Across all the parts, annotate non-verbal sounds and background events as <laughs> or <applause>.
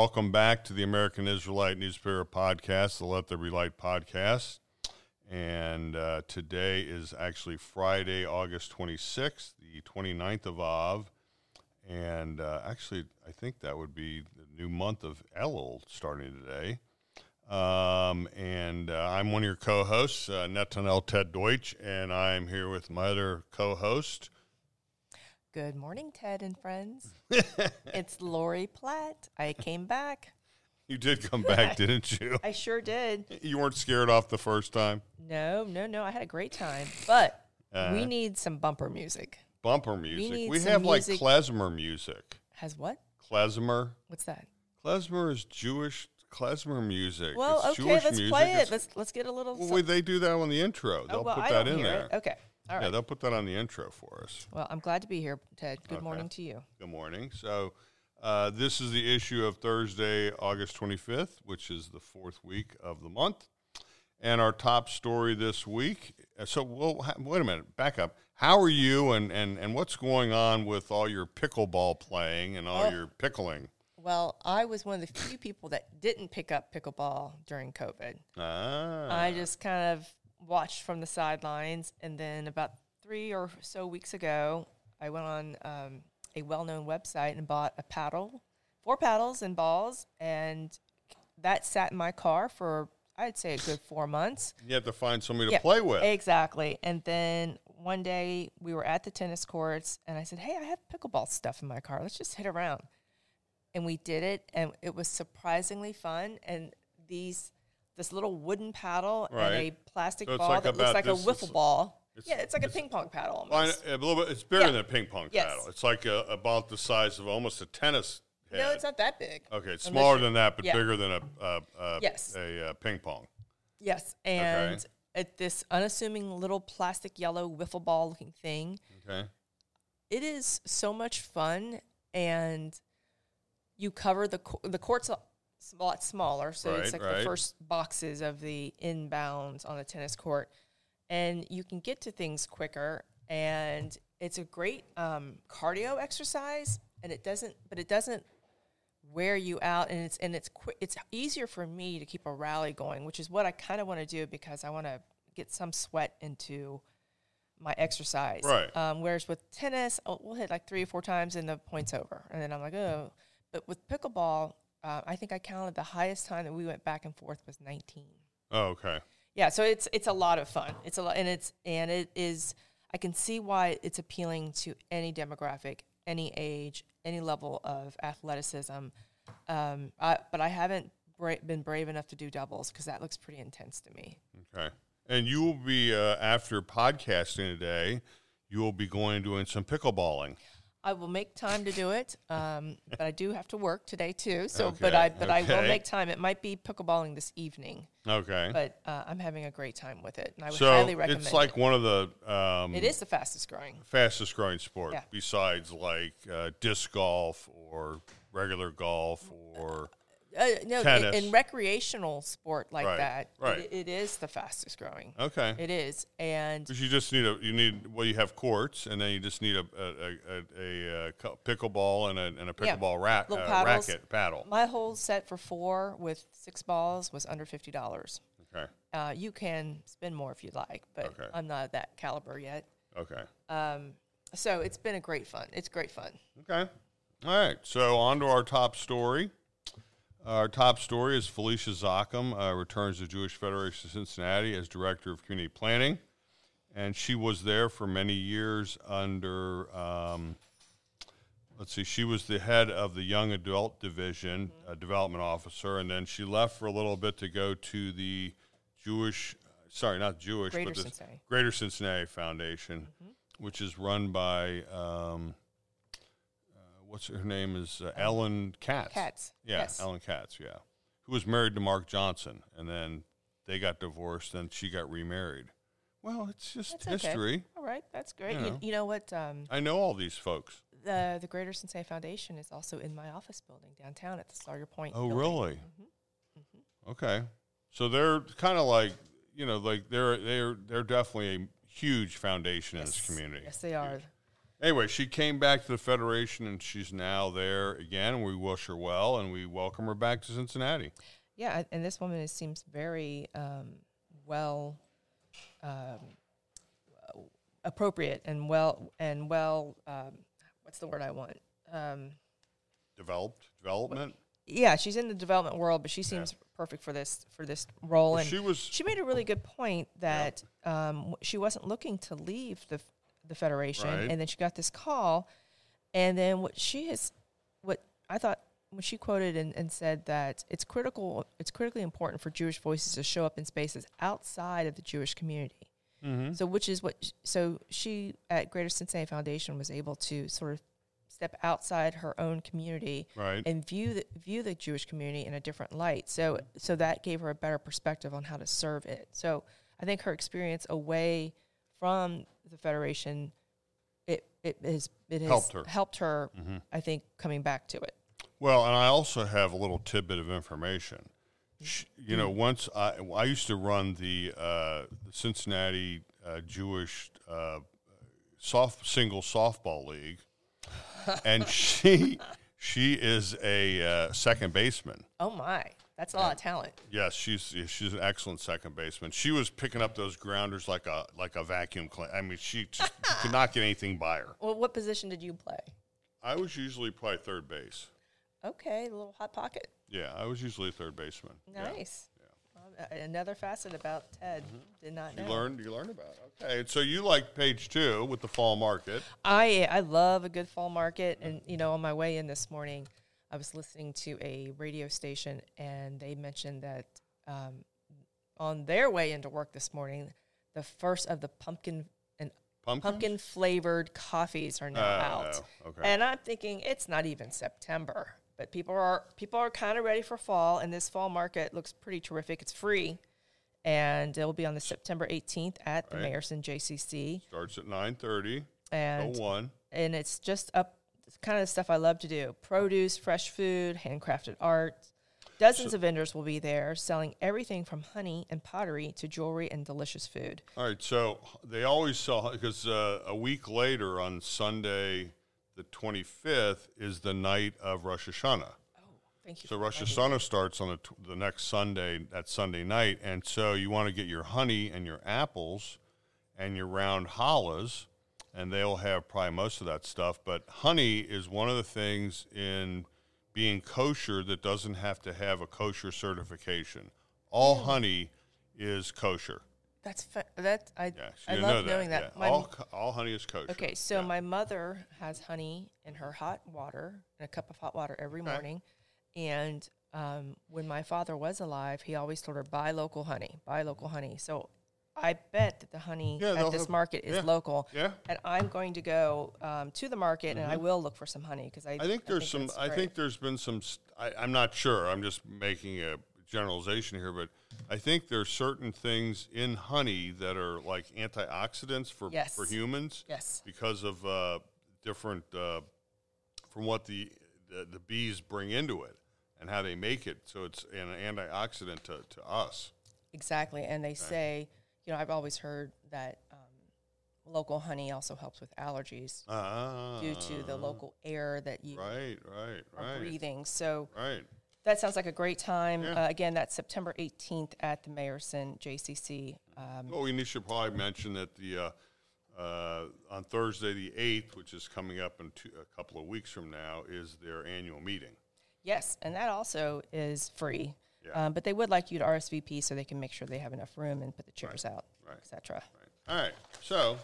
welcome back to the American Israelite Newspaper Podcast, the Let There Be Light podcast. And uh, today is actually Friday, August 26th, the 29th of Av. And uh, actually, I think that would be the new month of Elul starting today. Um, and uh, I'm one of your co hosts, uh, Netanel Ted Deutsch, and I'm here with my other co host. Good morning, Ted and friends. <laughs> it's Lori Platt. I came back. You did come back, <laughs> didn't you? I sure did. You weren't scared off the first time? No, no, no. I had a great time. But uh, we need some bumper music. Bumper music. We, we have like klezmer music. Has what? Klezmer. What's that? Klezmer is Jewish klezmer music. Well, it's okay, Jewish let's music. play it. It's, let's let's get a little. well, they do that on the intro. They'll oh, well, put I that in there. It. Okay. All right. Yeah, they'll put that on the intro for us. Well, I'm glad to be here, Ted. Good Okay. morning to you. Good morning. So, uh, this is the issue of Thursday, August 25th, which is the fourth week of the month. And our top story this week. uh, So, well, ha- wait a minute, back up. How are you, and, and, and what's going on with all your pickleball playing and all Oh. your pickling? Well, I was one of the few people that didn't pick up pickleball during COVID. Ah, I just kind of watched from the sidelines, and then about three or so weeks ago, I went on um, a well-known website and bought a paddle, four paddles and balls, and that sat in my car for I'd say a good four months. you have to find somebody to Yeah, play with. Exactly. And then one day we were at the tennis courts, and I said, "Hey, I have pickleball stuff in my car. Let's just hit around." And we did it, and it was surprisingly fun. And these, this little wooden paddle and a plastic So ball like that looks like a wiffle it's- ball. it's- yeah, it's like a ping pong paddle almost. a little bit. It's bigger Yeah. than a ping pong Yes. paddle. It's like a, about the size of almost a tennis. Head. no, it's not that big. Okay, it's smaller than that, but yeah. bigger than a a, a, Yes. a, uh ping pong. Yes, and at this unassuming little plastic yellow wiffle ball looking thing. Okay. it is so much fun and you cover the co- the court's a lot smaller so it's like right. the first boxes of the inbounds on the tennis court and you can get to things quicker and it's a great um, cardio exercise and it doesn't but it doesn't wear you out and it's and it's quick it's easier for me to keep a rally going which is what I kind of want to do because I want to get some sweat into my exercise. Right. Um, whereas with tennis, oh, we'll hit like three or four times and the point's over. And then I'm like, oh. But with pickleball, uh, I think I counted the highest time that we went back and forth was 19. Oh, okay. Yeah, so it's it's a lot of fun. It's a lot, and it's and it is. I can see why it's appealing to any demographic, any age, any level of athleticism. Um, I, but I haven't bra- been brave enough to do doubles because that looks pretty intense to me. Okay. And you will be uh, after podcasting today. You will be going doing some pickleballing. I will make time to do it, um, but I do have to work today too. So, but I but I will make time. It might be pickleballing this evening, Okay. but uh, I'm having a great time with it, and I would so highly recommend. It. It's like one of the um, it. It is the fastest growing. fastest growing sport Yeah. besides like uh, disc golf or regular golf or Uh, no, in, in recreational sport like Right, that, right. It, it is the fastest growing. okay. It is, and you just need a you need well you have courts and then you just need a a, a, a, a, uh pickleball and a, and a pickleball little uh, paddles. racket paddle. my whole set for four with six balls was under fifty dollars. Okay. Uh, you can spend more if you'd like, but Okay. I'm not that caliber yet. Okay. Um, so it's been a great fun. It's great fun. Okay. All right. So on to our top story. Our top story is Felicia Zachem uh, returns to Jewish Federation of Cincinnati as director of community planning, and she was there for many years under. Um, let's see, she was the head of the young adult division, a development officer, and then she left for a little bit to go to the Jewish, sorry, not Jewish, Greater but the Cincinnati. Greater Cincinnati Foundation, which is run by. Um, what's her name is uh, Ellen Katz. Katz, Yeah, yes. Ellen Katz. Yeah, who was married to Mark Johnson, and then they got divorced, and she got remarried. Well, it's just That's okay. history. All right, that's great. You know. you know what? Um, I know all these folks. the the Greater Cincinnati Foundation is also in my office building downtown at the Sawyer Point. Oh, building. really? Mm-hmm. Okay, so they're kind of like you know, like they're they're they're definitely a huge foundation in this community. Yes, they are. Anyway, she came back to the Federation and she's now there again. We wish her well and we welcome her back to Cincinnati. Yeah, and this woman is, seems very um, well um, appropriate and well and well. Um, what's the word I want? Um, Developed development. yeah, she's in the development world, but she seems perfect for this for this role. And She was she made a really good point that um, she wasn't looking to leave the the federation, Right. and then she got this call, and then what she has, what I thought when she quoted and, and said that it's critical, it's critically important for Jewish voices to show up in spaces outside of the Jewish community. Mm-hmm. So, which is what, so she at Greater Cincinnati Foundation was able to sort of step outside her own community right. and view the view the Jewish community in a different light. So so that gave her a better perspective on how to serve it. So I think her experience away from the federation, it it is it has Helped her. helped her. Mm-hmm. I think coming back to it. Well, and I also have a little tidbit of information. Sh- You know, once I I used to run the, uh, Cincinnati uh, Jewish uh, soft single softball league, and <laughs> she she is a uh, second baseman. Oh my, that's a lot of talent. Yes, she's she's an excellent second baseman. She was picking up those grounders like a like a vacuum cleaner. I mean, she just could not get anything by her. Well, what position did you play? I was usually probably third base. Okay, the little hot pocket. Yeah, I was usually a third baseman. Nice. Um, a- another facet about Ted. Did not know. You learned. You learned about. It. Okay, so you like page two with the fall market. I I love a good fall market, and you know, on my way in this morning, I was listening to a radio station, and they mentioned that um, on their way into work this morning, the first of the pumpkin and Pumpkins? pumpkin flavored coffees are now out, Oh, okay. and I'm thinking it's not even September, but people are people are kind of ready for fall, and this fall market looks pretty terrific. It's free. And it will be on the September 18th at the Mayerson JCC, Starts at nine thirty. and one. and it's just up kind of stuff I love to do: produce, fresh food, handcrafted art. Dozens of vendors will be there selling everything from honey and pottery to jewelry and delicious food. All right. So they always sell because uh, a week later on Sunday, the twenty fifth, is the night of Rosh Hashanah. Thank you. So Rosh. Hashanah starts on the, t- the next Sunday, that Sunday night, and so you want to get your honey and your apples and your round challahs, and they'll have probably most of that stuff. But honey is one of the things in being kosher that doesn't have to have a kosher certification. All honey is kosher. That's fa- that I Yeah, I love know knowing that. Yeah. All, all honey is kosher. okay, so Yeah. my mother has honey in her hot water, in a cup of hot water every Okay. morning, and um, when my father was alive, he always told her buy local honey, buy local honey. So I bet that the honey Yeah, at this have- market is yeah. local. Yeah. and I'm going to go um, to the market and I will look for some honey because I, Mm-hmm. I think there's some. I great. think there's been some. st- I, I'm not sure. I'm just making a generalization here, but I think there's certain things in honey that are like antioxidants for Yes. for humans yes, because of uh, different uh, from what the, the the bees bring into it and how they make it. So it's an antioxidant to, to us. exactly. And they say, you know, I've always heard that um, local honey also helps with allergies Ah, due to the local air that you Right, right, are right, breathing. So right. that sounds like a great time. Yeah. Uh, again, that's September 18th at the Mayerson JCC. Um, Oh, we need should probably mention that the uh, uh, on Thursday the eighth, which is coming up in two, a couple of weeks from now, is their annual meeting. yes, and that also is free. Yeah. Um, but they would like you to RSVP so they can make sure they have enough room and put the chairs out, right. etc. Right. All right. So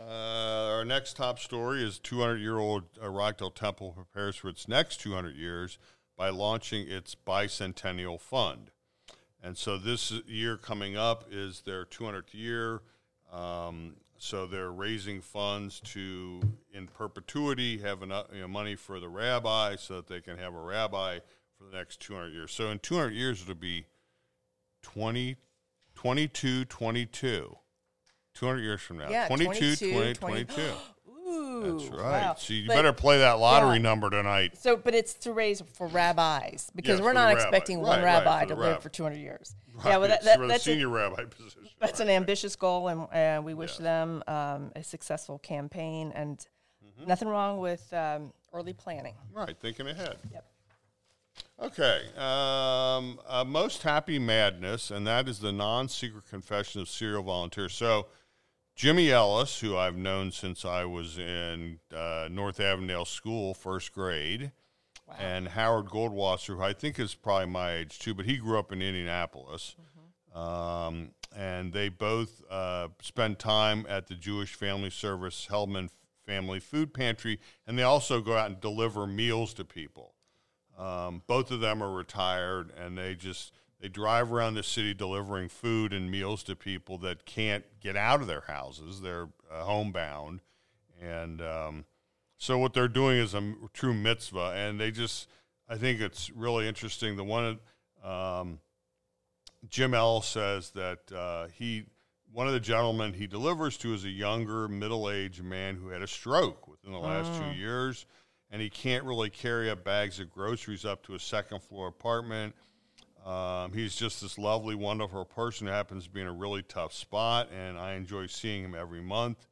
uh, our next top story is 200 year old uh, Rockdale Temple prepares for its next 200 years by launching its bicentennial fund. And so this year coming up is their 200th year. Um, so they're raising funds to, in perpetuity, have enough you know, money for the rabbi so that they can have a rabbi for the next 200 years. So in 200 years, it'll be 20, 22, 22. 200 years from now. Yeah, 22, 22, 20, 20. 22. Ooh, That's right. wow. So you But- better play that lottery yeah. number tonight. So, but it's to raise for rabbis because Yeah, we're not the rabbi. expecting one Right, right, rabbi for to live for 200 years. Right. Yeah, well, that, that, that's, senior a, rabbi position. that's right. an ambitious goal, and uh, we wish Yes. them um, a successful campaign. And Nothing wrong with um, early planning. Right, thinking ahead. Yep. Okay. Um, uh, most happy madness, and that is the non-secret confession of serial volunteers. So, Jimmy Ellis, who I've known since I was in uh, North Avondale School, first grade, and Howard Goldwasser, who I think is probably my age too, but he grew up in Indianapolis. Um, and they both uh, spend time at the Jewish Family Service Hellman Family Food Pantry, and they also go out and deliver meals to people. Um, both of them are retired, and they just they drive around the city delivering food and meals to people that can't get out of their houses. They're uh, homebound, and um, so what they're doing is a true mitzvah. And they just, I think it's really interesting. The one, um, Jim Ellis says that uh, he, one of the gentlemen he delivers to is a younger, middle-aged man who had a stroke within the last two years, and he can't really carry up bags of groceries up to a second-floor apartment. Um, he's just this lovely, wonderful person who happens to be in a really tough spot, and I enjoy seeing him every month.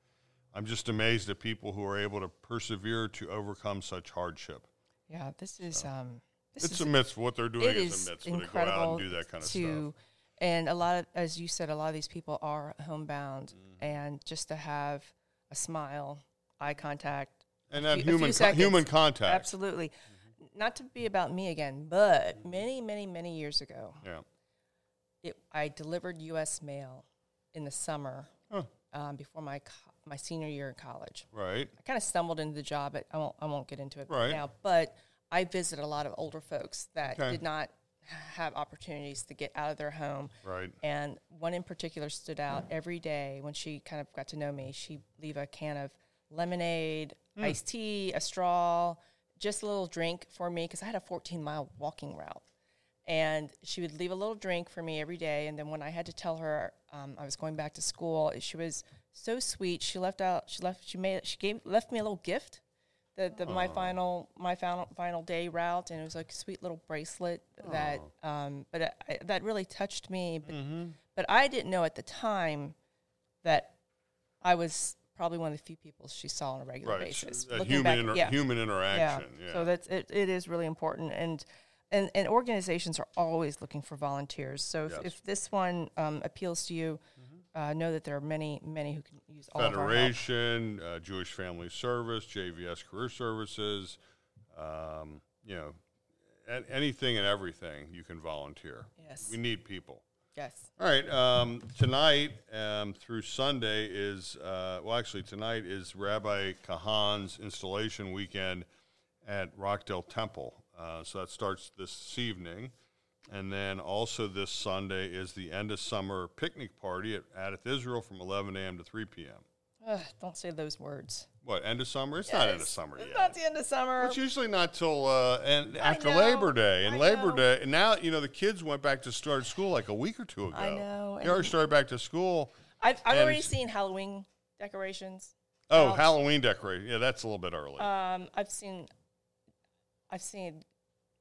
I'm just amazed at people who are able to persevere to overcome such hardship. Yeah, this is um, this It's is a mitzvah. What they're doing it is is a mitzvah to go out and do that kind of to, stuff. and a lot of, as you said, a lot of these people are homebound, Mm-hmm. and just to have a smile, eye contact, And that few- human co- human contact. absolutely, not to be about me again, but many, many, many years ago, Yeah. it, I delivered U.S. mail in the summer Huh. um, before my co- my senior year in college. Right. I kind of stumbled into the job, but I won't I won't get into it Right. now. But I visited a lot of older folks that Okay. did not have opportunities to get out of their home. Right. And one in particular stood out every day when she kind of got to know me. She'd leave a can of lemonade, Hmm. iced tea, a straw, just a little drink for me because I had a 14 mile walking route. And she would leave a little drink for me every day. And then when I had to tell her um, I was going back to school, she was so sweet. She left out. She left. She made. She gave left me a little gift. The, the my final my final final day route, and it was like a sweet little bracelet that. Um, but it, I, that really touched me. But, but I didn't know at the time that I was probably one of the few people she saw on a regular Right. basis. A human, back- inter- yeah. human interaction. Yeah. So that's it, it is really important and and, and organizations are always looking for volunteers. So if, Yes. if this one um, appeals to you, uh, know that there are many, many who can use all of our help. Federation, uh, Jewish Family Service, JVS Career Services, um, you know, anything and everything you can volunteer. Yes. We need people. Yes. All right. Um, tonight um, through Sunday is, uh, well, actually, tonight is Rabbi Kahan's installation weekend at Rockdale Temple. Uh, so that starts this evening. And then also this Sunday is the end of summer picnic party at Adath Israel from 11 a.m. to 3 p.m. Ugh, don't say those words. What, end of summer? It's not end of summer It's yet. not the end of summer. It's usually not till uh, and after know, Labor Day. And I Labor know. Day, and now you know the kids went back to start school like a week or two ago. I know, They already started back to school. I've, I've already seen Halloween decorations. Oh, out. Halloween decoration. Yeah, that's a little bit early. Um, I've seen, I've seen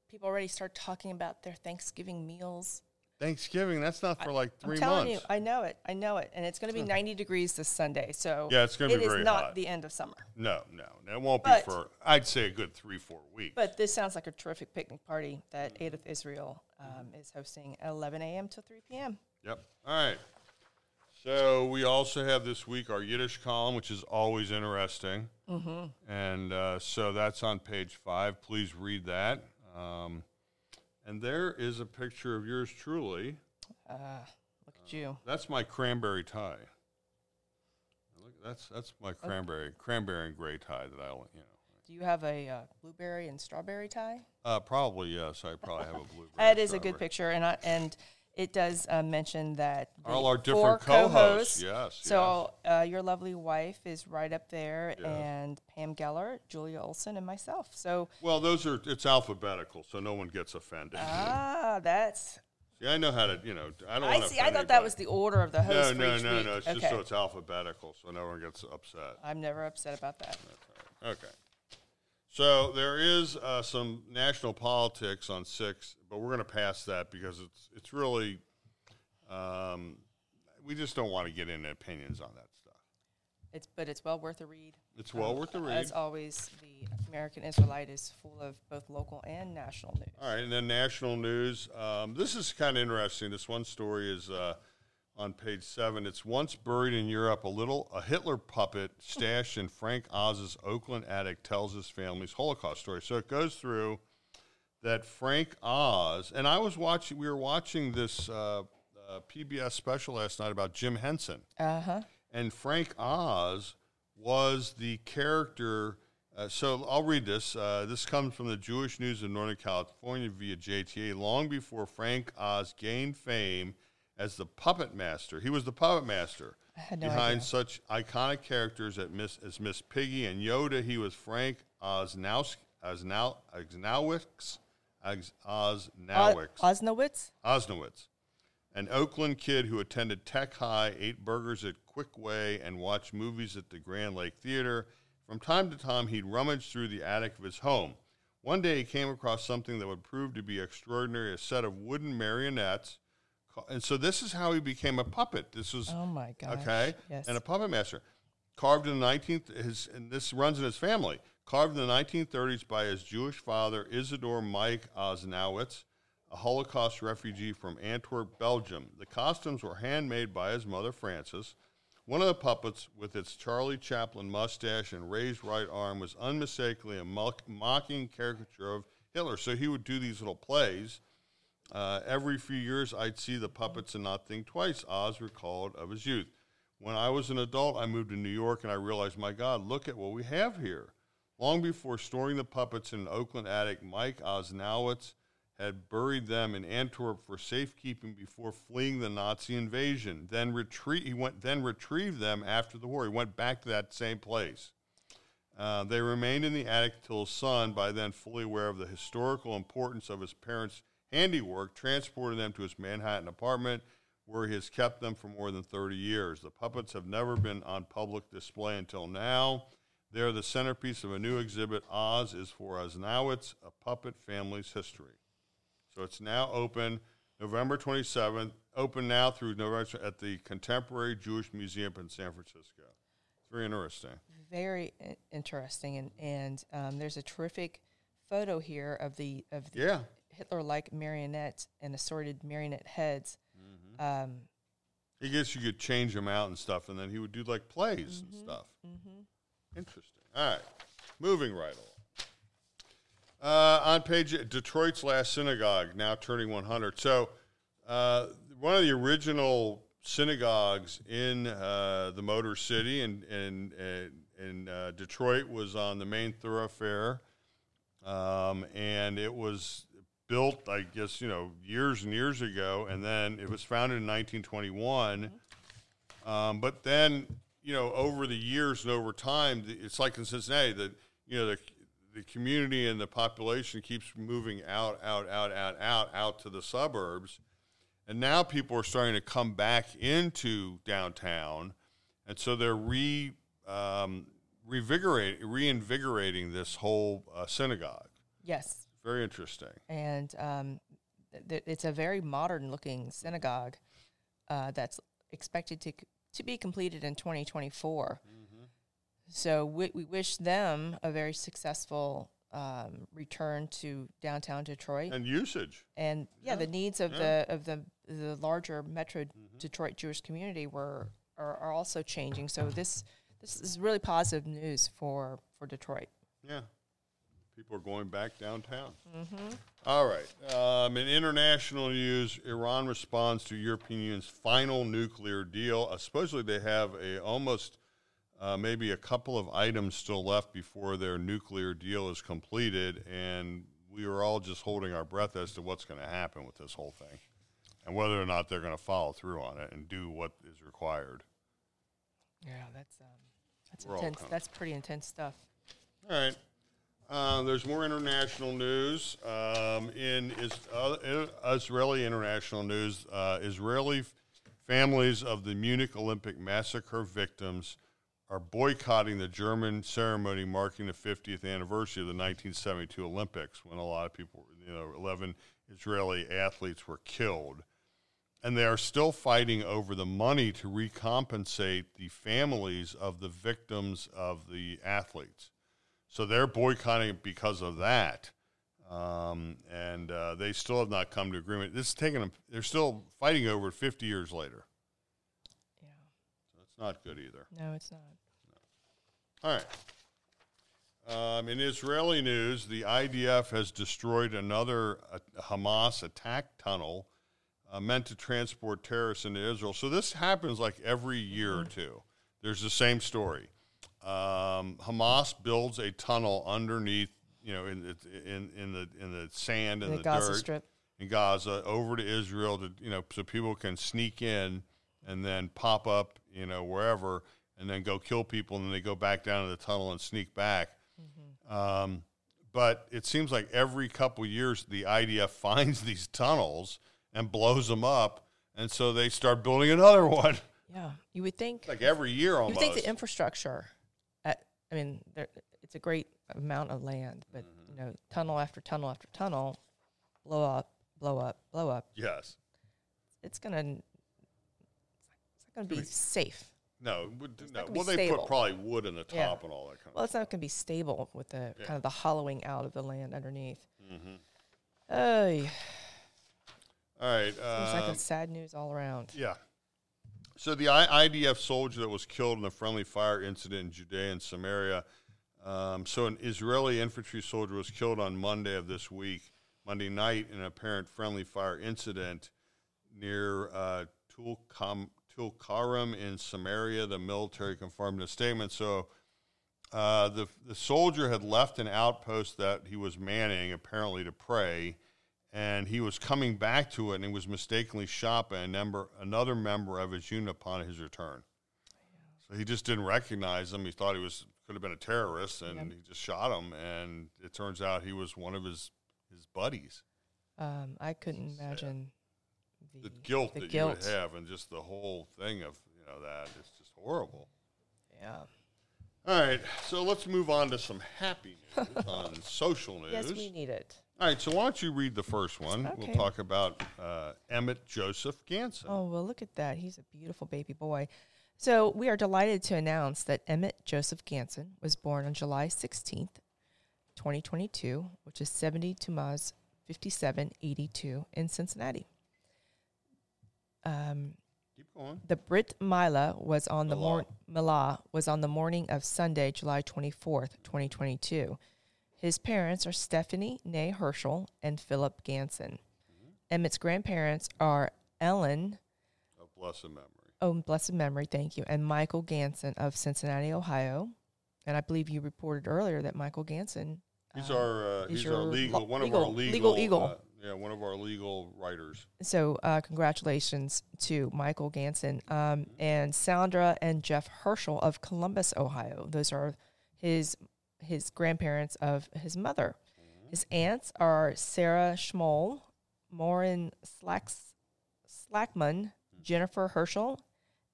people already start talking about their Thanksgiving meals. Thanksgiving. That's not for like 3 I'm telling months. you, I know it. I know it, and it's going to be 90 degrees this Sunday. So Yeah, it's gonna be it is very not hot. the end of summer. no, no, it won't But- be for. I'd say a good three, four weeks. But this sounds like a terrific picnic party that Adath Israel um, is hosting at 11 a.m. till 3 p.m. Yep. All right. So we also have this week our Yiddish column, which is always interesting, mm-hmm. and uh, so that's on page five. Please read that. Um, and there is a picture of yours truly. Uh, look at you. That's my cranberry tie. Look, that's that's my cranberry cranberry and gray tie that I you know. Do you have a uh, blueberry and strawberry tie? Uh, probably yes. I probably have a <laughs> blueberry. That is a good picture, and I, and it does uh, mention that All our different co-hosts, co-hosts- yes, So uh, your lovely wife is right up there, Yes. and Pam Geller, Julia Olson, and myself. So Well, those are it's alphabetical, so no one gets offended. ah, that's. See, I know how to, you know, I don't I see. I thought that was the order of the No, host for no, each no, week. no. It's okay. just so it's alphabetical, so no one gets upset. I'm never upset about that. Okay. So there is uh, some national politics on six, but we're going to pass that because it's it's really, um, we just don't want to get into opinions on that stuff. it's but it's well worth a read. It's well worth the read. As always, the American Israelite is full of both local and national news. All right, and then national news. Um, this is kind of interesting. This one story is uh, on page seven. It's once buried in Europe. A little a Hitler puppet stashed in Frank Oz's Oakland attic tells his family's Holocaust story. So it goes through that Frank Oz and I was watching. We were watching this uh, uh, PBS special last night about Jim Henson. Uh huh. and Frank Oz was the character. Uh, so I'll read this. Uh, this comes from the Jewish News of Northern California via JTA. Long before Frank Oz gained fame as the puppet master, he was the puppet master no behind idea. such iconic characters as Miss, as Miss Piggy and Yoda. He was Frank Oznaus, Oznowicz, Oz, Oznowicz. Osnowitz? Oznowicz, an Oakland kid who attended Tech High, ate burgers at Quickway, and watched movies at the Grand Lake Theater. From time to time, he'd rummage through the attic of his home. One day, he came across something that would prove to be extraordinary a set of wooden marionettes. And so, this is how he became a puppet. This was Oh my gosh. okay, Yes. and a puppet master, carved in the nineteenth. His and this runs in his family. Carved in the nineteen thirties by his Jewish father Isidore Mike Oznowicz, a Holocaust refugee from Antwerp, Belgium. The costumes were handmade by his mother Frances. One of the puppets, with its Charlie Chaplin mustache and raised right arm, was unmistakably a mock- mocking caricature of Hitler. So he would do these little plays. Uh, every few years, I'd see the puppets and not think twice. Oz recalled of his youth. When I was an adult, I moved to New York and I realized, my God, look at what we have here. Long before storing the puppets in an Oakland attic, Mike Oznowicz had buried them in Antwerp for safekeeping before fleeing the Nazi invasion. Then retreat, he went then retrieved them after the war. He went back to that same place. Uh, they remained in the attic till his son, by then fully aware of the historical importance of his parents' handiwork, transported them to his Manhattan apartment, where he has kept them for more than 30 years. The puppets have never been on public display until now. They're the centerpiece of a new exhibit, Oz is for Us. Now it's a puppet family's history. So it's now open November 27th, open now through November at the Contemporary Jewish Museum in San Francisco. It's very interesting. Very interesting, and and um, there's a terrific photo here of the of the Yeah. Hitler-like marionettes and assorted marionette heads. Mm-hmm. Um, I guess you could change them out and stuff, and then he would do like plays Mm-hmm. and stuff. Interesting. All right, moving right along. Uh, on page Detroit's last synagogue now turning 100. So, uh, one of the original synagogues in uh, the Motor City in in in, in uh, Detroit was on the main thoroughfare, um, and it was built, I guess, you know, years and years ago, and then it was founded in 1921. Um, but then, you know, over the years and over time, it's like in Cincinnati that you know the the community and the population keeps moving out, out, out, out, out, out to the suburbs, and now people are starting to come back into downtown, and so they're re um, revigorate, reinvigorating this whole uh, synagogue. yes, Very interesting. and um, th- it's a very modern-looking synagogue uh, that's expected to to be completed in 2024. Mm-hmm. So we, we wish them a very successful um, return to downtown Detroit, And usage. and yeah, the needs of the of the the larger Metro mm-hmm. Detroit Jewish community were are, are also changing. So this this is really positive news for for Detroit. Yeah. People are going back downtown. Mm-hmm. All right. Um, in international news, Iran responds to European Union's final nuclear deal. Uh, supposedly, they have a almost uh, maybe a couple of items still left before their nuclear deal is completed, and we are all just holding our breath as to what's going to happen with this whole thing, and whether or not they're going to follow through on it and do what is required. Yeah, that's um, that's We're intense. That's pretty intense stuff. All right. Uh, there's more international news. Um, in is, uh, Israeli international news, uh, Israeli f- families of the Munich Olympic massacre victims are boycotting the German ceremony marking the 50th anniversary of the 1972 Olympics, when a lot of people, you know, 11 Israeli athletes were killed. and they are still fighting over the money to recompensate the families of the victims of the athletes. So they're boycotting because of that. Um, and uh, they still have not come to agreement. This is taking them, they're still fighting over it 50 years later. Yeah. So it's not good either. No, it's not. All right. Um, in Israeli news, the IDF has destroyed another uh, Hamas attack tunnel uh, meant to transport terrorists into Israel. So this happens like every year or two. There's the same story. Um, Hamas builds a tunnel underneath, you know, in in in the in the sand and the the, Gaza dirt Strip. in Gaza over to Israel to you know so people can sneak in and then pop up you know wherever and then go kill people and then they go back down to the tunnel and sneak back. Um, but it seems like every couple years the IDF <laughs> finds these tunnels and blows them up, and so they start building another <laughs> one. Yeah, you would think. like every year almost. you think the infrastructure. I mean, there, it's a great amount of land, but Mm-hmm. you know, tunnel after tunnel after tunnel, blow up, blow up, blow up. yes. It's gonna. It's not gonna be safe. No, It's no. be Well, they put probably wood in the top Yeah. and all that kind Well, of. Well, it's not gonna be stable with the Yeah. kind of the hollowing out of the land underneath. Mm-hmm. Oh, All right. seems um, like it's sad news all around. Yeah. So the IDF soldier that was killed in a friendly fire incident in Judea and Samaria. Um, so an Israeli infantry soldier was killed on Monday of this week, Monday night, in an apparent friendly fire incident near uh, Tulkam, Tulkaram in Samaria. The military confirmed a statement. So uh, the the soldier had left an outpost that he was manning, apparently to pray, and he was coming back to it, and he was mistakenly shot by a member, another member of his unit upon his return. So he just didn't recognize him. He thought he was could have been a terrorist, and Yep. he just shot him. And it turns out he was one of his his buddies. Um, I couldn't Sad. imagine the, The guilt the that guilt. you would have, and just the whole thing of you know that it's just horrible. Yeah. All right, so let's move on to some happy news <laughs> on social news. Yes, we need it. All right, so why don't you read the first one? We'll talk about uh, Emmett Joseph Ganson. Oh, well, look at that. He's a beautiful baby boy. So, we are delighted to announce that Emmett Joseph Ganson was born on July 16th, 2022, which is 70 Tammuz 5782 in Cincinnati. Um, Keep going. the Brit Mila was on the mor- Milah. Milah was on the morning of Sunday, July 24th, 2022. His parents are Stephanie Nay Herschel and Philip Ganson. Emmett's grandparents are Ellen Of blessed memory. Oh, blessed memory, thank you. And Michael Ganson of Cincinnati, Ohio. And I believe you reported earlier that Michael Ganson. He's um, our uh, he's our legal lo- one of our legal, legal eagle. uh, yeah, one of our legal writers. So, uh, congratulations to Michael Ganson um, and Sandra and Jeff Herschel of Columbus, Ohio. Those are his his grandparents of his mother. His aunts are Sarah Schmoll, Maureen Slacks, Slackman, Jennifer Herschel,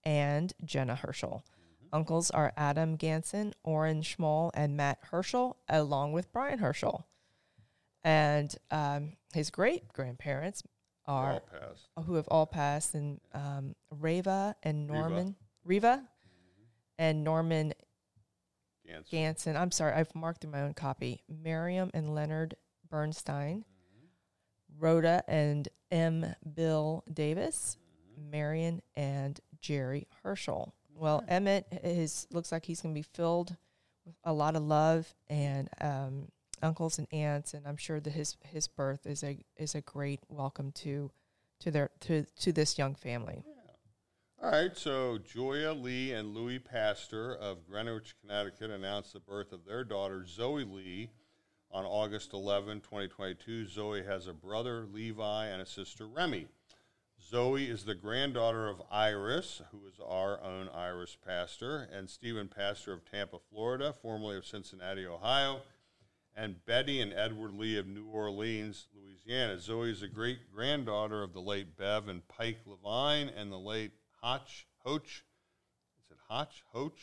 and Jenna Herschel. Uncles are Adam Ganson, Orrin Schmoll, and Matt Herschel, along with Brian Herschel. And um, his great grandparents all who have all passed, and um, Reva and Norman Reva, and Norman Ganson. Ganson. I'm sorry, I've marked in my own copy. Miriam and Leonard Bernstein, Rhoda and M. Bill Davis, Marion and Jerry Herschel. Well, Emmett is looks like he's going to be filled with a lot of love and um, uncles and aunts, and I'm sure that his his birth is a is a great welcome to to their to to this young family. All right, so Joya Lee and Louis Pastor of Greenwich, Connecticut announced the birth of their daughter Zoe Lee on August 11, 2022. Zoe has a brother Levi and a sister Remy. Zoe is the granddaughter of Iris, who is our own Iris Pastor, and Stephen Pastor of Tampa, Florida, formerly of Cincinnati, Ohio, and Betty and Edward Lee of New Orleans, Louisiana. Zoe is a great granddaughter of the late Bev and Pike Levine and the late Hotch Hoch. Is it Hotch Hoch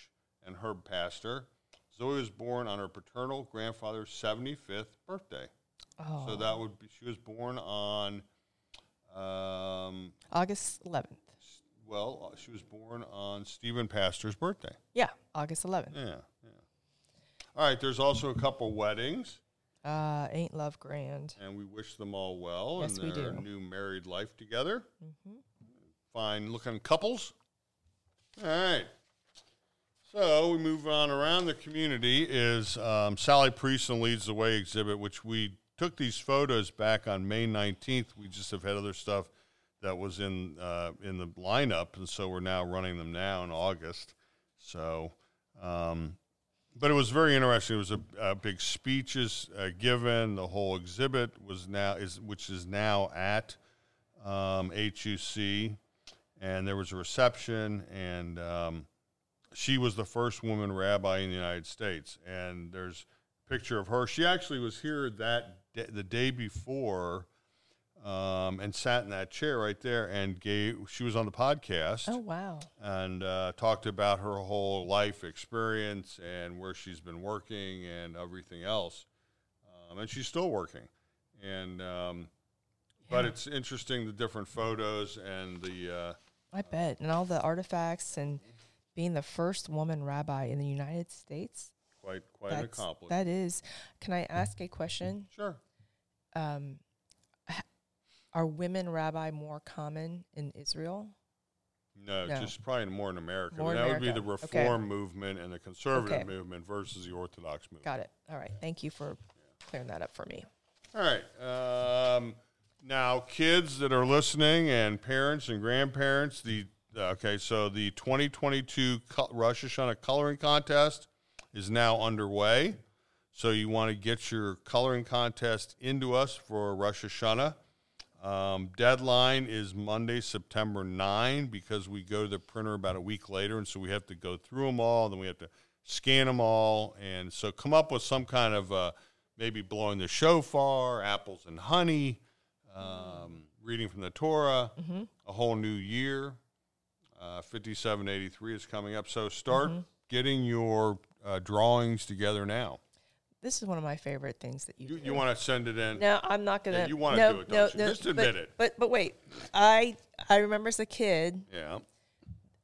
and Herb Pastor? Zoe was born on her paternal grandfather's 75th birthday. Oh, So that would be, she was born on Um, August 11th. well, she was born on Stephen Pastor's birthday. Yeah, August 11th. Yeah, yeah. All right, there's also a couple weddings, Uh, Ain't Love Grand. and we wish them all well Yes, in we their do. new married life together. hmm Fine looking couples. All right. So we move on around the community is um, Sally Priesand leads the way exhibit, which we took these photos back on May 19th. We just have had other stuff that was in uh, in the lineup, and so we're now running them now in August. So, um, but it was very interesting. It was a, a big speeches uh, given. The whole exhibit was now is which is now at um, HUC, and there was a reception, and um, she was the first woman rabbi in the United States. And there's a picture of her. She actually was here that the day before. Um, and sat in that chair right there and gave. She was on the podcast Oh, wow. and uh, talked about her whole life experience and where she's been working and everything else. Um, and she's still working. And um, but it's interesting the different photos and the uh, I bet. And all the artifacts and being the first woman rabbi in the United States. quite quite an That's, accomplishment. that is. Can I ask a question? sure. Um, are women rabbi more common in Israel? No, No. just probably more in America. More that would be the America. Okay. reform movement and the conservative Okay. movement versus the Orthodox movement. Got it. All right. Thank you for clearing that up for me. All right. Um, now, kids that are listening and parents and grandparents, the okay, so the 2022 Co- Rosh Hashanah coloring contest is now underway. So you want to get your coloring contest into us for Rosh Hashanah. Um, deadline is Monday, September 9, because we go to the printer about a week later, and so we have to go through them all, then we have to scan them all, and so come up with some kind of uh, maybe blowing the shofar, apples and honey, um, reading from the Torah, a whole new year. Uh, 5783 is coming up, so start getting your uh, drawings together now. This is one of my favorite things that you, You, you want to send it in? No, I'm not gonna. You wanna no, do it, no, don't you? no, Just admit but, it. But but wait, I I remember as a kid Yeah.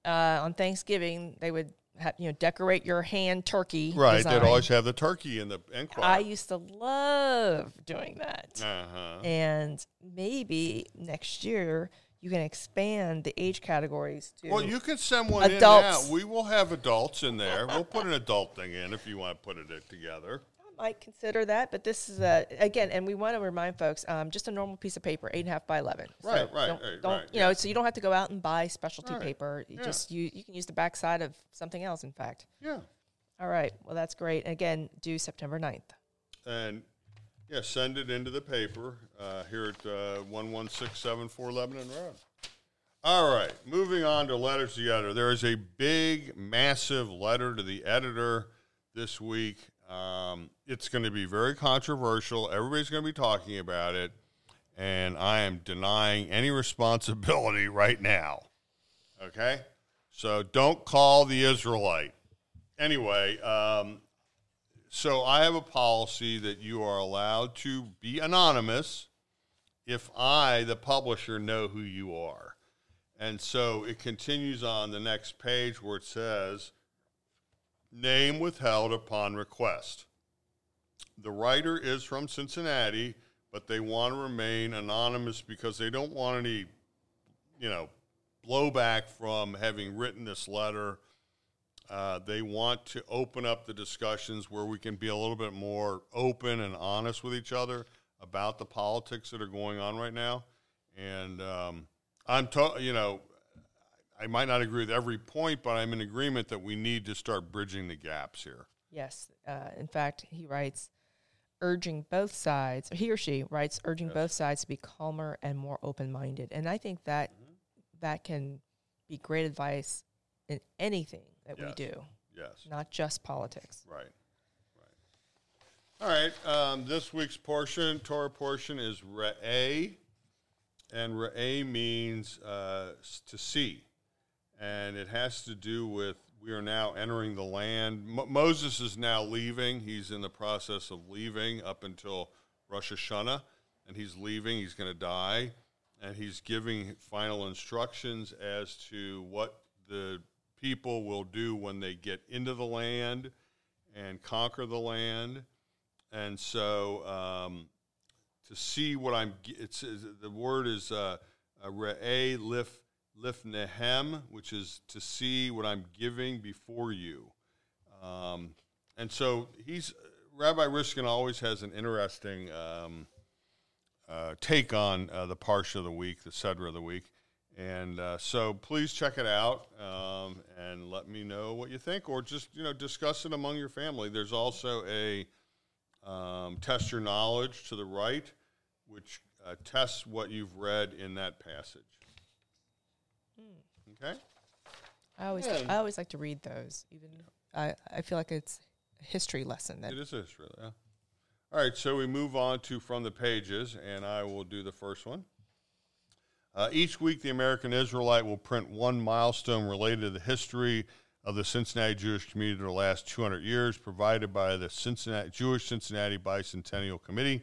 uh, on Thanksgiving they would you know decorate your hand turkey. Right. design. They'd always have the turkey in the end. I used to love doing that, uh-huh. and maybe next year you can expand the age categories to. Well, you can send one Adults. in now. We will have adults in there. We'll put an adult thing in if you want to put it together. Might consider that, but this is a again, and we want to remind folks, um, just a normal piece of paper, eight and a half by eleven. So Right, right, Don't, right, don't right, you know? So you don't have to go out and buy specialty Right, paper. You yeah. just you you can use the backside of something else. In fact, Yeah. all right. Well, that's great. Again, due September 9th. And yeah, send it into the paper uh, here at uh, 1167 Lebanon Road. All right, moving on to letters to the editor. There is a big, massive letter to the editor this week. Um, it's going to be very controversial. Everybody's going to be talking about it. And I am denying any <laughs> responsibility right now. Okay? So don't call the Israelite. Anyway, um, so I have a policy that you are allowed to be anonymous if I, the publisher, know who you are. And so it continues on the next page where it says, name withheld upon request. The writer is from Cincinnati, but they want to remain anonymous because they don't want any, you know, blowback from having written this letter. Uh, they want to open up the discussions where we can be a little bit more open and honest with each other about the politics that are going on right now. And um, I'm, to, you know, I might not agree with every point, but I'm in agreement that we need to start bridging the gaps here. Yes. Uh, in fact, he writes, urging both sides, he or she writes, urging Yes. both sides to be calmer and more open minded. And I think that Mm-hmm. that can be great advice in anything that we do, Yes. not just politics. Right. Right. All right. Um, this week's portion, Torah portion, is Re'eh. And Re'eh means uh, to see. And it has to do with we are now entering the land. Mo- Moses is now leaving. He's in the process of leaving up until Rosh Hashanah. And he's leaving. He's going to die. and he's giving final instructions as to what the people will do when they get into the land and conquer the land. And so um, to see what I'm, it's the word is uh, re'eh lif lifnehem, which is to see what I'm giving before you. Um, and so he's Rabbi Riskin always has an interesting um, uh, take on uh, the Parsha of the week, the Sedra of the week. And uh, so please check it out um, and let me know what you think, or just you know discuss it among your family. There's also a um, test your knowledge to the right, which uh, tests what you've read in that passage. Okay. I always yeah. I always like to read those. Even I I feel like it's a history lesson. That it is a history. Yeah. All right, so we move on to from the pages, and I will do the first one. Uh, each week, the American Israelite will print one milestone related to the history of the Cincinnati Jewish community over the last 200 years, provided by the Cincinnati Jewish Cincinnati Bicentennial Committee.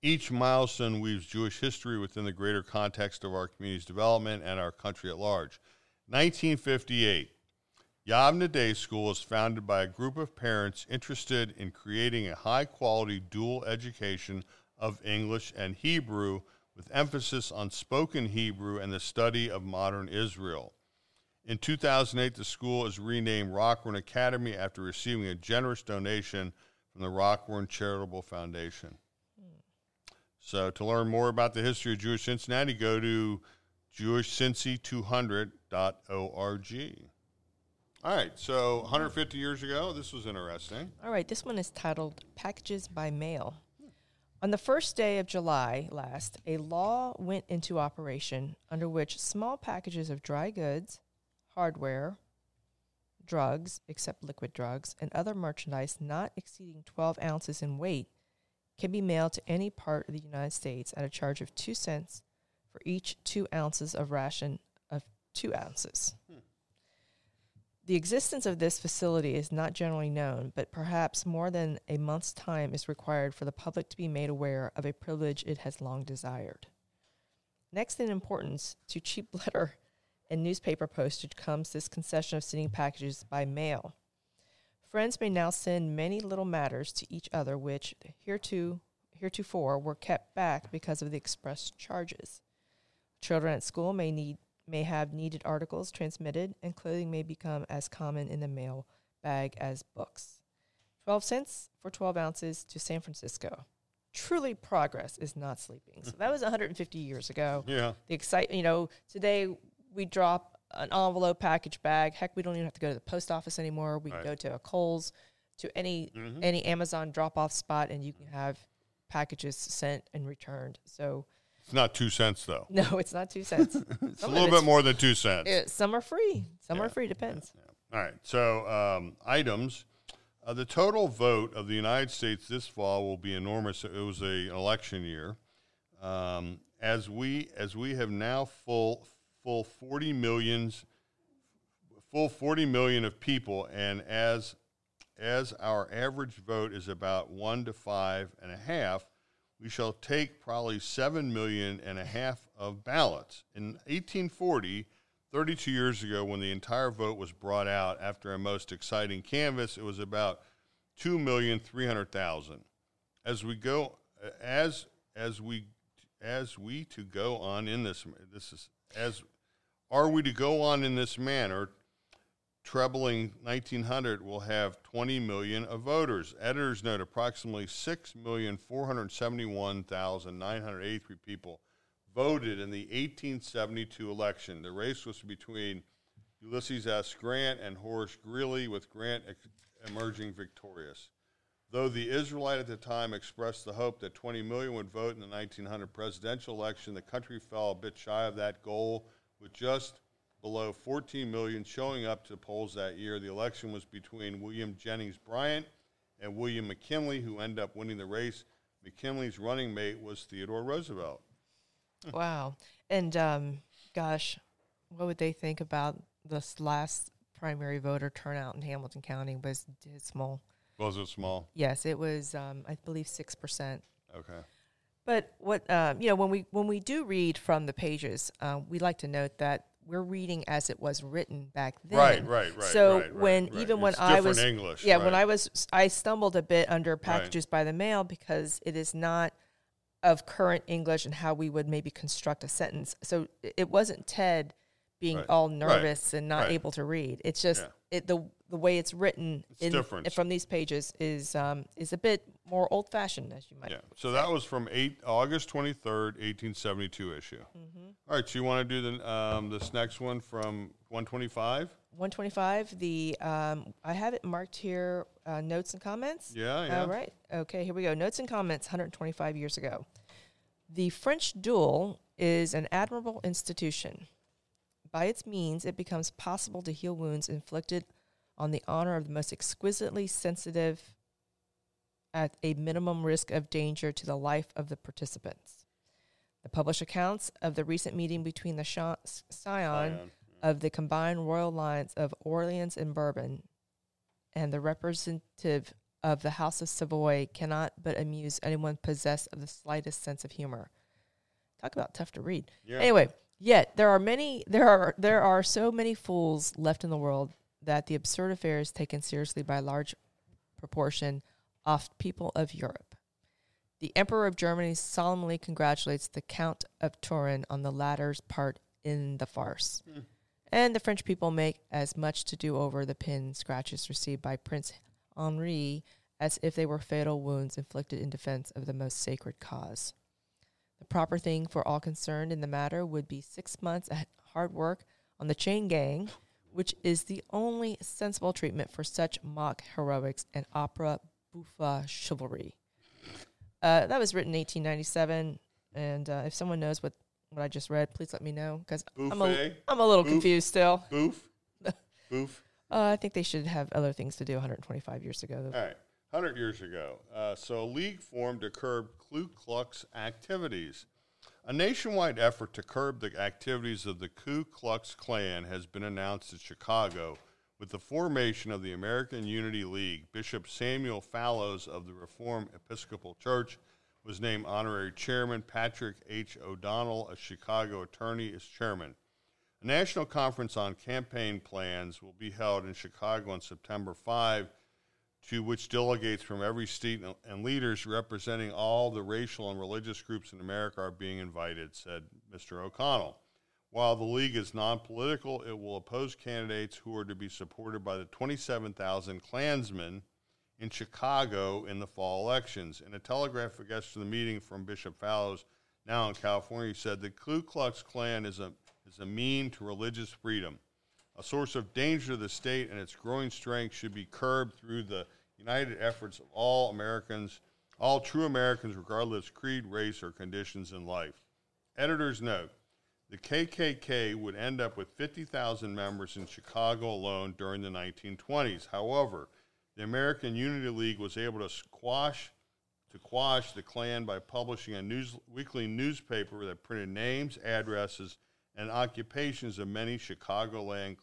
Each milestone weaves Jewish history within the greater context of our community's development and our country at large. 1958, Yavneh Day School is founded by a group of parents interested in creating a high quality dual education of English and Hebrew with emphasis on spoken Hebrew and the study of modern Israel. In 2008, the school is renamed Rockwern Academy after receiving a generous donation from the Rockwern Charitable Foundation. So, to learn more about the history of Jewish Cincinnati, go to jewishcincy200.org. All right, so 150 years ago, this was interesting. All right, this one is titled Packages by Mail. On the first day of July last, a law went into operation under which small packages of dry goods, hardware, drugs, except liquid drugs, and other merchandise not exceeding 12 ounces in weight can be mailed to any part of the United States at a charge of two cents for each two ounces of ration two ounces. The existence of this facility is not generally known, but perhaps more than a month's time is required for the public to be made aware of a privilege it has long desired. Next in importance to cheap letter and newspaper postage comes this concession of sending packages by mail. Friends may now send many little matters to each other which hereto, heretofore were kept back because of the express charges. Children at school may need may have needed articles transmitted, and clothing may become as common in the mail bag as books. 12 cents for 12 ounces to San Francisco. Truly, progress is not sleeping. So that was 150 years ago. Yeah. The excitement, you know, today we drop an envelope package bag. Heck, we don't even have to go to the post office anymore. We right. go to a Kohl's, to any mm-hmm. any Amazon drop off spot, and you can have packages sent and returned. So it's not two cents though. <laughs> No, it's not two cents. <laughs> it's a little bit more than two cents. It, some are free. Some yeah. are free. Depends. Yeah, yeah. All right. So um, items. Uh, the total vote of the United States this fall will be enormous. It was a, an election year. Um, as we as we have now full full forty millions full 40 million of people and as as our average vote is about one to five and a half we shall take probably seven million and a half of ballots. In 1840, 32 years ago, when the entire vote was brought out after a most exciting canvass, it was about two million three hundred thousand. As we go, as as we as we to go on in this this is as are we to go on in this manner trebling 1900 will have 20 million of voters. Editors note approximately 6,471,983 people voted in the 1872 election. The race was between Ulysses S. Grant and Horace Greeley, with Grant ex- emerging victorious. Though the Israelite at the time expressed the hope that 20 million would vote in the 1900 presidential election, the country fell a bit shy of that goal with just below 14 million showing up to polls that year. The election was between William Jennings Bryan and William McKinley, who ended up winning the race. McKinley's running mate was Theodore Roosevelt. <laughs> wow. And um, gosh, what would they think about this last primary voter turnout in Hamilton County was dismal. Was it small? Yes, it was, um, I believe, 6%. Okay. But what um, you know when we when we do read from the pages, uh, we like to note that we're reading as it was written back then. Right, right, right. So right, right, when right. even when It's I was English, yeah, when. I was I stumbled a bit under packages by the mail because it is not of current English and how we would maybe construct a sentence. So it- wasn't Ted being Right, all right, nervous and not right. able to read. It's just Yeah. it the the way it's written It's in, from these pages is um, is a bit more old fashioned, as you might. Yeah. So that was from eight August twenty third, eighteen seventy two issue. Mm-hmm. All right. So you want to do the um, this next one from one twenty five? 125. The um, I have it marked here. Uh, notes and comments. Yeah. Yeah. All right. Okay. Here we go. Notes and comments. 125 years ago, the French duel is an admirable institution. By its means, it becomes possible to heal wounds inflicted on the honor of the most exquisitely sensitive, at a minimum risk of danger to the life of the participants. The published accounts of the recent meeting between the Sha- Scion Zion. Hmm. of the combined royal lines of Orleans and Bourbon and the representative of the House of Savoy cannot but amuse anyone possessed of the slightest sense of humor. Talk about tough to read. Yeah. Anyway, yet there are many there are there are so many fools left in the world that the absurd affair is taken seriously by a large proportion of people of Europe. The Emperor of Germany solemnly congratulates the Count of Turin on the latter's part in the farce. Hmm. And the French people make as much to do over the pin scratches received by Prince Henri as if they were fatal wounds inflicted in defense of the most sacred cause. The proper thing for all concerned in the matter would be six months at hard work on the chain gang, which is the only sensible treatment for such mock heroics and opera buffa chivalry. Uh, that was written in 1897, and uh, if someone knows what, what I just read, please let me know because I'm a, Buffet. I'm a little Boof. confused still. Boof. <laughs> Boof. Uh, I think they should have other things to do 125 years ago. All right. 100 years ago. Uh, so, a league formed to curb Ku Klux activities. A nationwide effort to curb the activities of the Ku Klux Klan has been announced in Chicago with the formation of the American Unity League. Bishop Samuel Fallows of the Reformed Episcopal Church was named honorary chairman. Patrick H. O'Donnell, a Chicago attorney, is chairman. A national conference on campaign plans will be held in Chicago on September 5 to which delegates from every state and- leaders representing all the racial and religious groups in America are being invited, said Mr. O'Connell. While the league is non political, it will oppose candidates who are to be supported by the 27,000 Klansmen in Chicago in the fall elections. In a telegraphic address to the meeting from Bishop Fallows, now in California, he said the Ku Klux Klan is a, is a mean to religious freedom a source of danger to the state and its growing strength should be curbed through the united efforts of all Americans, all true Americans, regardless of creed, race, or conditions in life. Editor's note the KKK would end up with 50,000 members in Chicago alone during the 1920s. However, the American Unity League was able to squash to quash the Klan by publishing a news, weekly newspaper that printed names, addresses, and occupations of many Chicagoland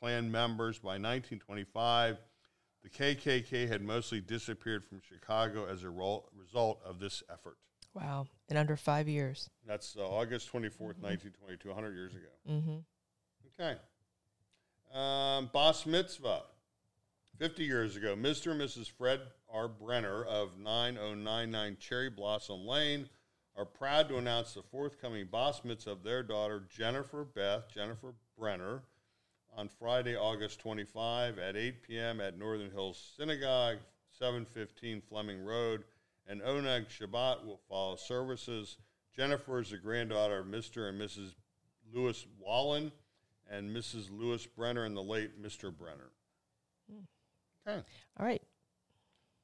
Klan members. By 1925, the KKK had mostly disappeared from Chicago as a ro- result of this effort. Wow. In under five years. That's uh, August 24th, 1922, 100 years ago. Mm-hmm. Okay. Um, Bas Mitzvah. 50 years ago, Mr. and Mrs. Fred R. Brenner of 9099 Cherry Blossom Lane are proud to announce the forthcoming Bas Mitzvah of their daughter, Jennifer Beth, Jennifer Brenner, on Friday, August 25 at 8 p.m. at Northern Hills Synagogue, 715 Fleming Road, and Oneg Shabbat will follow services. Jennifer is the granddaughter of Mr. and Mrs. Lewis Wallen and Mrs. Lewis Brenner and the late Mr. Brenner. Okay. All right.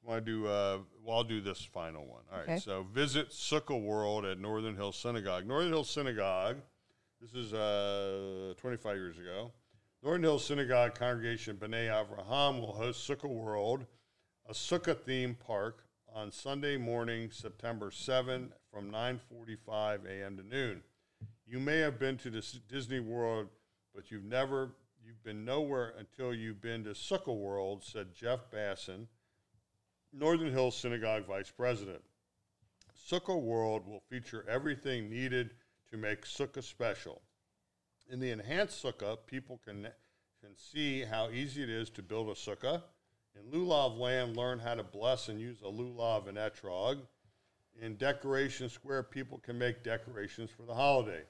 Want to do? Uh, well, I'll do this final one. All right. Okay. So visit Sukkah World at Northern Hills Synagogue. Northern Hills Synagogue. This is uh, 25 years ago. Northern Hills Synagogue congregation B'nai Avraham will host Sukkah World, a Sukkah themed park on Sunday morning, September 7, from 9:45 a.m. to noon. You may have been to this Disney World, but you've never, you've been nowhere until you've been to Sukkah World," said Jeff Basson, Northern Hills Synagogue Vice President. Sukkah World will feature everything needed to make Sukkah special. In the enhanced Sukkah, people can, can see how easy it is to build a Sukkah. In Lulav Land, learn how to bless and use a Lulav and Etrog. In Decoration Square, people can make decorations for the holiday.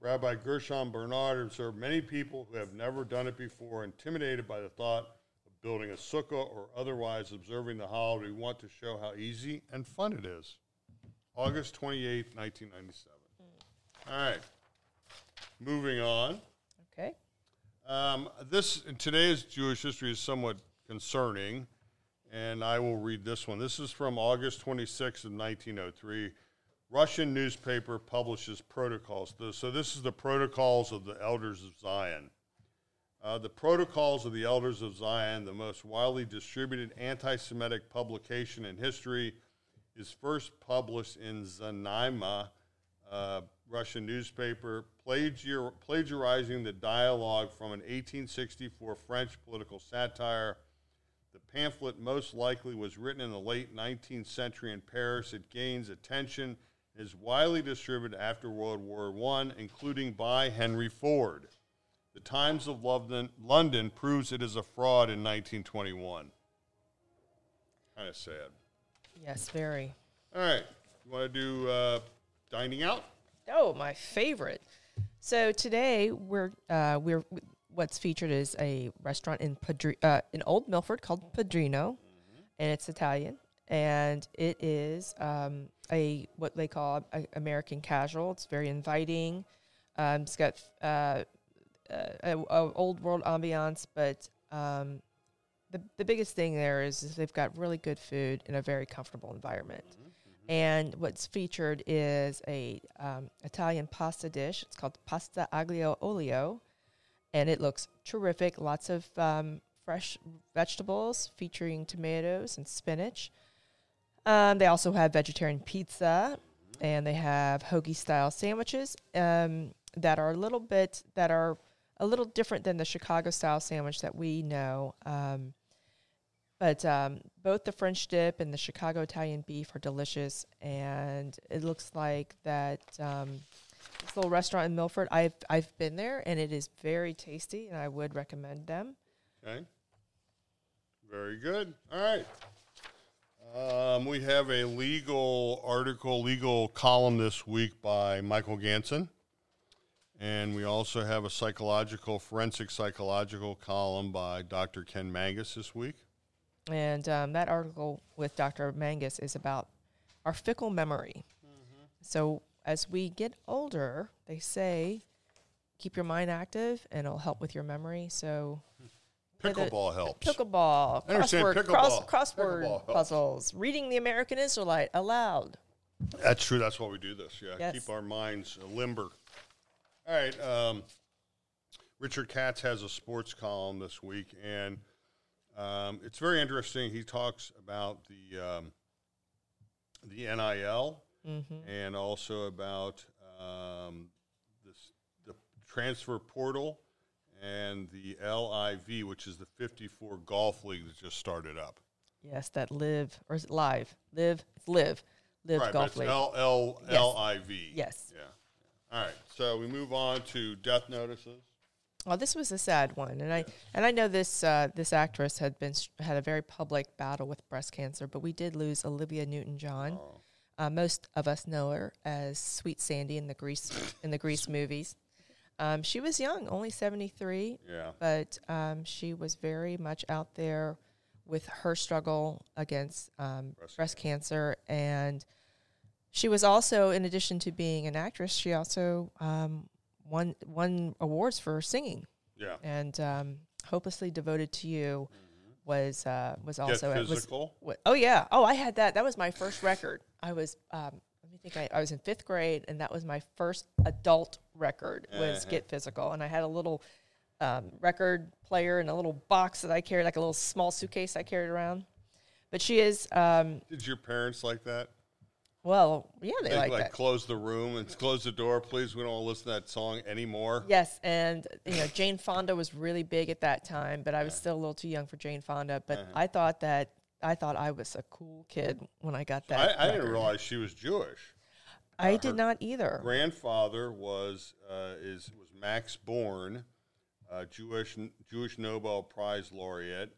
Rabbi Gershon Barnard observed many people who have never done it before, intimidated by the thought of building a sukkah or otherwise observing the holiday, We want to show how easy and fun it is. August 28, 1997. Mm. All right. Moving on. Okay. Um, this today's Jewish history is somewhat concerning, and I will read this one. This is from August 26th of 1903. Russian newspaper publishes protocols. So this is the protocols of the Elders of Zion. Uh, the Protocols of the Elders of Zion, the most widely distributed anti Semitic publication in history, is first published in Znamya, uh, Russian newspaper, plagiar- plagiarizing the dialogue from an 1864 French political satire. The pamphlet most likely was written in the late 19th century in Paris. It gains attention and is widely distributed after World War I, including by Henry Ford. The Times of London, London proves it is a fraud in 1921. Kind of sad. Yes, very. All right. You want to do uh, dining out? Oh, my favorite. So today we're uh, we're what's featured is a restaurant in Padri- uh, in Old Milford called Padrino, and it's Italian, and it is um, a what they call a, American casual. It's very inviting. Um, it's got uh, a, a old world ambiance, but um, the the biggest thing there is, is they've got really good food in a very comfortable environment. And what's featured is a um, Italian pasta dish. It's called pasta aglio olio, and it looks terrific. Lots of um, fresh vegetables featuring tomatoes and spinach. Um, they also have vegetarian pizza, and they have hoagie style sandwiches um, that are a little bit that are a little different than the Chicago style sandwich that we know. Um, but um, both the French dip and the Chicago Italian beef are delicious, and it looks like that um, this little restaurant in Milford. I've I've been there, and it is very tasty, and I would recommend them. Okay. Very good. All right. Um, we have a legal article, legal column this week by Michael Ganson. And we also have a psychological, forensic psychological column by Dr. Ken Manges this week. And um, that article with Dr. Manges is about our fickle memory. So as we get older, they say keep your mind active and it'll help with your memory. So <laughs> Pickleball helps. <laughs> Pickleball, I crossword, pickleball. cross, crossword Pickleball puzzles, reading the American Israelite aloud. That's true. That's why we do this. Yeah, Yes. keep our minds uh, limber. All right. Um, Richard Katz has a sports column this week, and um, it's very interesting. He talks about the um, the NIL and also about um, this the transfer portal and the LIV, which is the 54 golf league that just started up. Yes, that live or is it live? Live, it's live, live right, golf league. L L. L I V. Yes. Yeah. All right. So we move on to death notices. Well, this was a sad one, and I and I know this uh, this actress had been had a very public battle with breast cancer, but we did lose Olivia Newton John. Oh. Uh, most of us know her as Sweet Sandy in the Grease in the Grease <laughs> movies. Um, she was young, only seventy three, Yeah. but um, she was very much out there with her struggle against um, Breast breast, cancer. And she was also, in addition to being an actress, she also um, won won awards for singing. Yeah. And um, "Hopelessly Devoted to You" was uh, was also Get was- physical. what, oh yeah. Oh, I had that. That was my first record. I was um, let me think. I, I was in fifth grade, and that was my first adult record. Was Uh-huh. Get Physical, and I had a little um, record player and a little box that I carried, like a little small suitcase I carried around. But she is um, Did your parents like that? Well, yeah, they, They like, like that. close the room and close the door, please. We don't want to listen to that song anymore. Yes, and you know Jane Fonda was really big at that time, but I was still a little too young for Jane Fonda. But Uh-huh. I thought that I thought I was a cool kid when I got that. I, I didn't realize she was Jewish. I her did not either. Grandfather was uh, is was Max Born, uh, Jewish Jewish Nobel Prize laureate,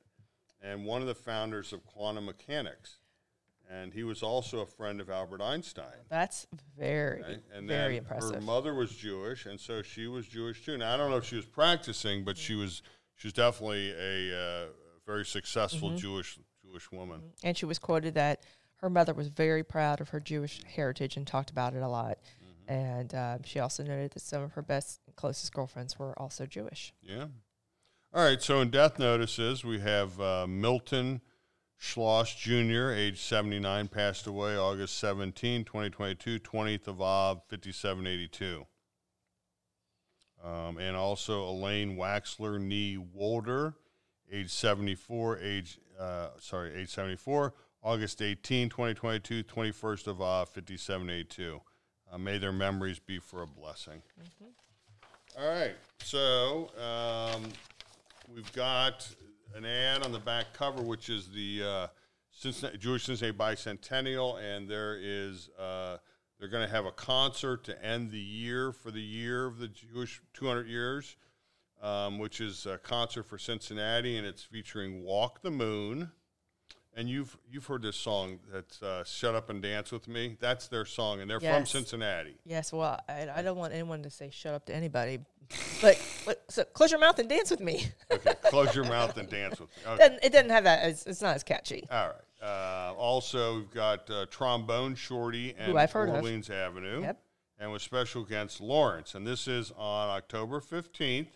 and one of the founders of quantum mechanics. And he was also a friend of Albert Einstein. That's very, Okay? And very then her mother was Jewish, and so she was Jewish too. Now I don't know if she was practicing, but she was she was definitely a uh, very successful Mm-hmm. Jewish Jewish woman. and she was quoted that her mother was very proud of her Jewish heritage and talked about it a lot. Mm-hmm. And uh, she also noted that some of her best, closest girlfriends were also Jewish. Yeah. All right. So in death notices, we have uh, Milton Schloss Jr., age 79, passed away August 17, 2022, 20th of Av, 5782. Um, and also Elaine Waxler Nee Wolder, age 74, age, uh, sorry, age 74, August 18, 2022, 21st of Av, 5782. Uh, may their memories be for a blessing. All right. So um, we've got an ad on the back cover, which is the uh, Jewish Cincinnati Bicentennial, and there is uh, they're going to have a concert to end the year for the year of the Jewish 200 years, um, which is a concert for Cincinnati, and it's featuring "Walk the Moon." And you've you've heard this song that's uh, "Shut Up and Dance with Me." That's their song, and they're from Cincinnati. Yes, well, I, I don't want anyone to say shut up to anybody, but, but so close your mouth and dance with me. Okay, close your mouth and dance with me. <laughs> Okay. It doesn't have that. It's, it's not as catchy. All right. Uh, also, we've got uh, Trombone Shorty and Who I've heard of. Orleans Avenue. Yep. And with special against Lawrence. And this is on October 15th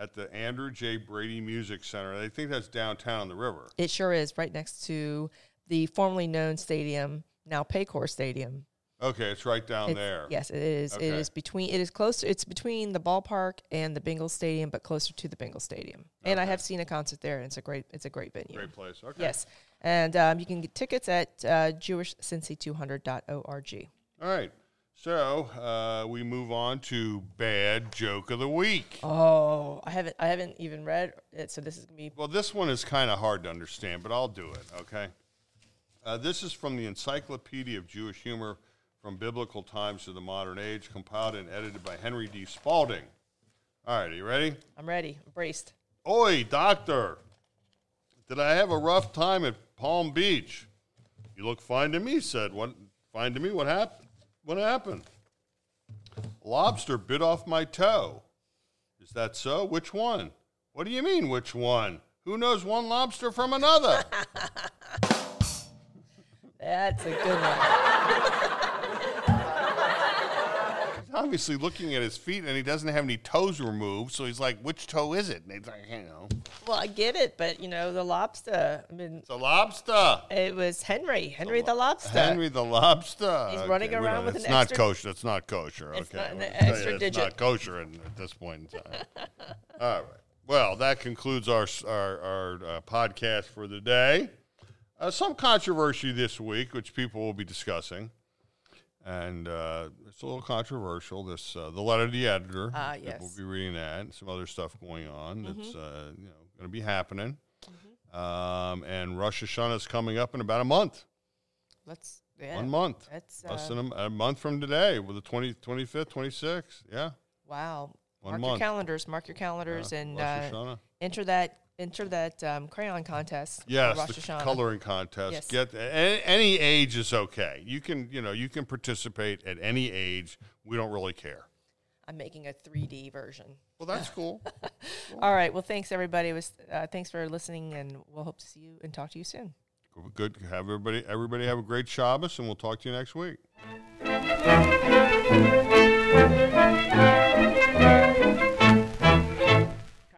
at the Andrew J. Brady Music Center. I think that's downtown on the river. It sure is right next to the formerly known stadium, now Paycor Stadium. Okay, it's right down It's- there. Yes, it is. Okay. It is between. It is close. It's between the ballpark and the Bengals Stadium, but closer to the Bengals Stadium. And I have seen a concert there, and it's a great. It's a great venue. Great place. Okay. Yes, and um, you can get tickets at uh, jewishcincy200.org. All right. So uh, we move on to Bad Joke of the Week. Oh, I haven't. I haven't even read it, so this is gonna be. Well, this one is kind of hard to understand, but I'll do it, okay? Uh, this is from the Encyclopedia of Jewish Humor from Biblical Times to the Modern Age, compiled and edited by Henry D. Spalding. All right, are you ready? I'm ready. I'm braced. Oi, doctor. Did I have a rough time at Palm Beach? You look fine to me, said. What fine to me? What happened? What happened? Lobster bit off my toe. Is that so? Which one? What do you mean, which one? Who knows one lobster from another? <laughs> That's a good one. <laughs> obviously looking at his feet and he doesn't have any toes removed, so he's like, which toe is it? And he's like, you know, well, I get it, but you know the lobster. I mean, it's a lobster. it was Henry. Henry the lobster. Henry the lobster. He's running around with it's an not extra- kosher. It's not kosher. It's okay, not an We'll tell you extra it's digit. not kosher in, at this point in time. <laughs> All right. Well, that concludes our our, our uh, podcast for the day. Uh, some controversy this week, which people will be discussing, and uh, it's a little controversial. This uh, the letter to the editor. People yes. Mm-hmm. will be reading that. and Some other stuff going on that's uh, you know going to be happening. Um, and Rosh Hashanah is coming up in about a month. Let's. Yeah. One month. That's Less uh, than a, a month from today, with the 20, 25th, 26th. Yeah. wow. One mark month. your calendars. Mark your calendars Yeah, and uh, enter that enter that um, crayon contest. Yes, Rosh the Hashanah. coloring contest. Yes. Get any, any age is okay. You can you know you can participate at any age. We don't really care. I'm making a 3D version. Well, that's cool. <laughs> cool. All right. Well, thanks everybody. It was uh, thanks for listening, and we'll hope to see you and talk to you soon. Good. Have everybody everybody have a great Shabbos, and we'll talk to you next week.